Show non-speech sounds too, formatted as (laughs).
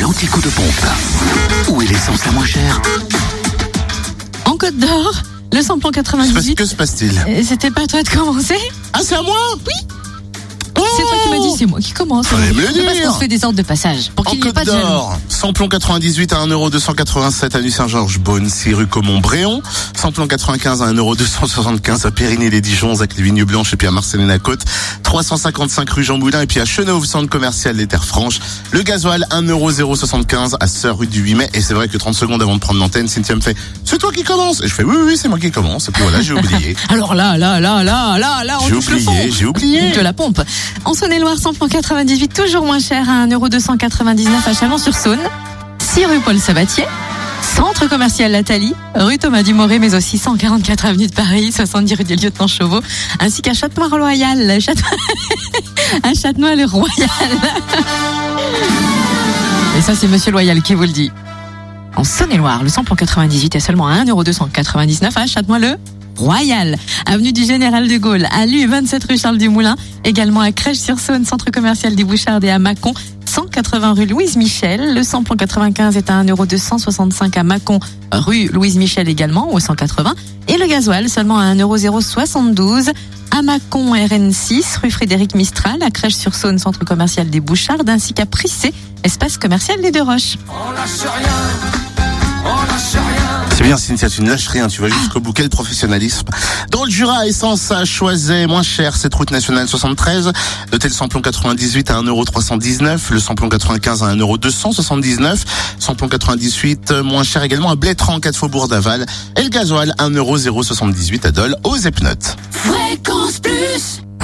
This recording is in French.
L'antico de pompe. Où est l'essence la moins chère En Côte d'Or, le samplon Que 98. que se passe-t-il Euh, C'était pas à toi de commencer Ah, c'est à moi? Oui. C'est toi qui m'as dit, c'est moi qui commence. Fallait me le C'est parce qu'on se fait des ordres de passage. Pour En qu'il n'y ait Côte pas de jaloux. d'Or, samplon 98 à 1,287€ à Nuit Saint-Georges, Beaune, 6 rue Comont-Bréon. Samplon 95 à 1,275€ à Périgny-les-Dijons, à Vignes Blanches et puis à Marcelin-la-Côte. 355 rue Jean Moulin et puis à Chenauve, centre commercial Les Terres Franches. Le gasoil, 1,075€ à Sœur rue du 8 mai. Et c'est vrai que 30 secondes avant de prendre l'antenne, Cynthia me fait, c'est toi qui commence. Et je fais, oui, oui, c'est moi qui commence. Et puis voilà, j'ai (laughs) oublié. Alors là, là, là, là, là, là, on J'ai touche le fond. oublié, j'ai oublié. De la pompe. En Saône-et-Loire, samplon 98, toujours moins cher à 1,299€ à Chalon-sur-Saône. 6 rue Paul Sabatier. Centre commercial Lathalie, rue Thomas Dumoré, mais aussi 144 avenue de Paris, 70 rue des Lieutenants Chauveau, ainsi qu'à Châtenois-Royal, Châte... (laughs) à Châtenois-le-Royal. Et ça, c'est Monsieur Loyal qui vous le dit. En Saône-et-Loire, le samplon 98 est seulement à 1,299€ à Châtenois-le Royal, avenue du Général de Gaulle, à Lu, 27 rue Charles Dumoulin, également à Crèche-sur-Saône, centre commercial des Bouchards et à Mâcon, 180 rue Louise Michel. Le samplon 95 est à 1,265€ à Mâcon, rue Louise Michel également, au 180. Et le gasoil seulement à 1,072€ à Mâcon, RN6, rue Frédéric Mistral, à Crèche-sur-Saône, centre commercial des Bouchards, ainsi qu'à Prissé, espace commercial des Deux Roches. C'est bien, Cynthia, tu ne lâches rien, tu vas jusqu'au bout. Quel professionnalisme. Dans le Jura, essence à Choiset, moins cher, cette route nationale 73. Le tel samplon 98 à 1,319€. Le samplon 95 à 1,279€. Samplon 98, euh, moins cher également à Blétran, 4 faubourg d'Aval. Et le gasoil, 1,078€ à Dole, aux Epnotes. Fréquence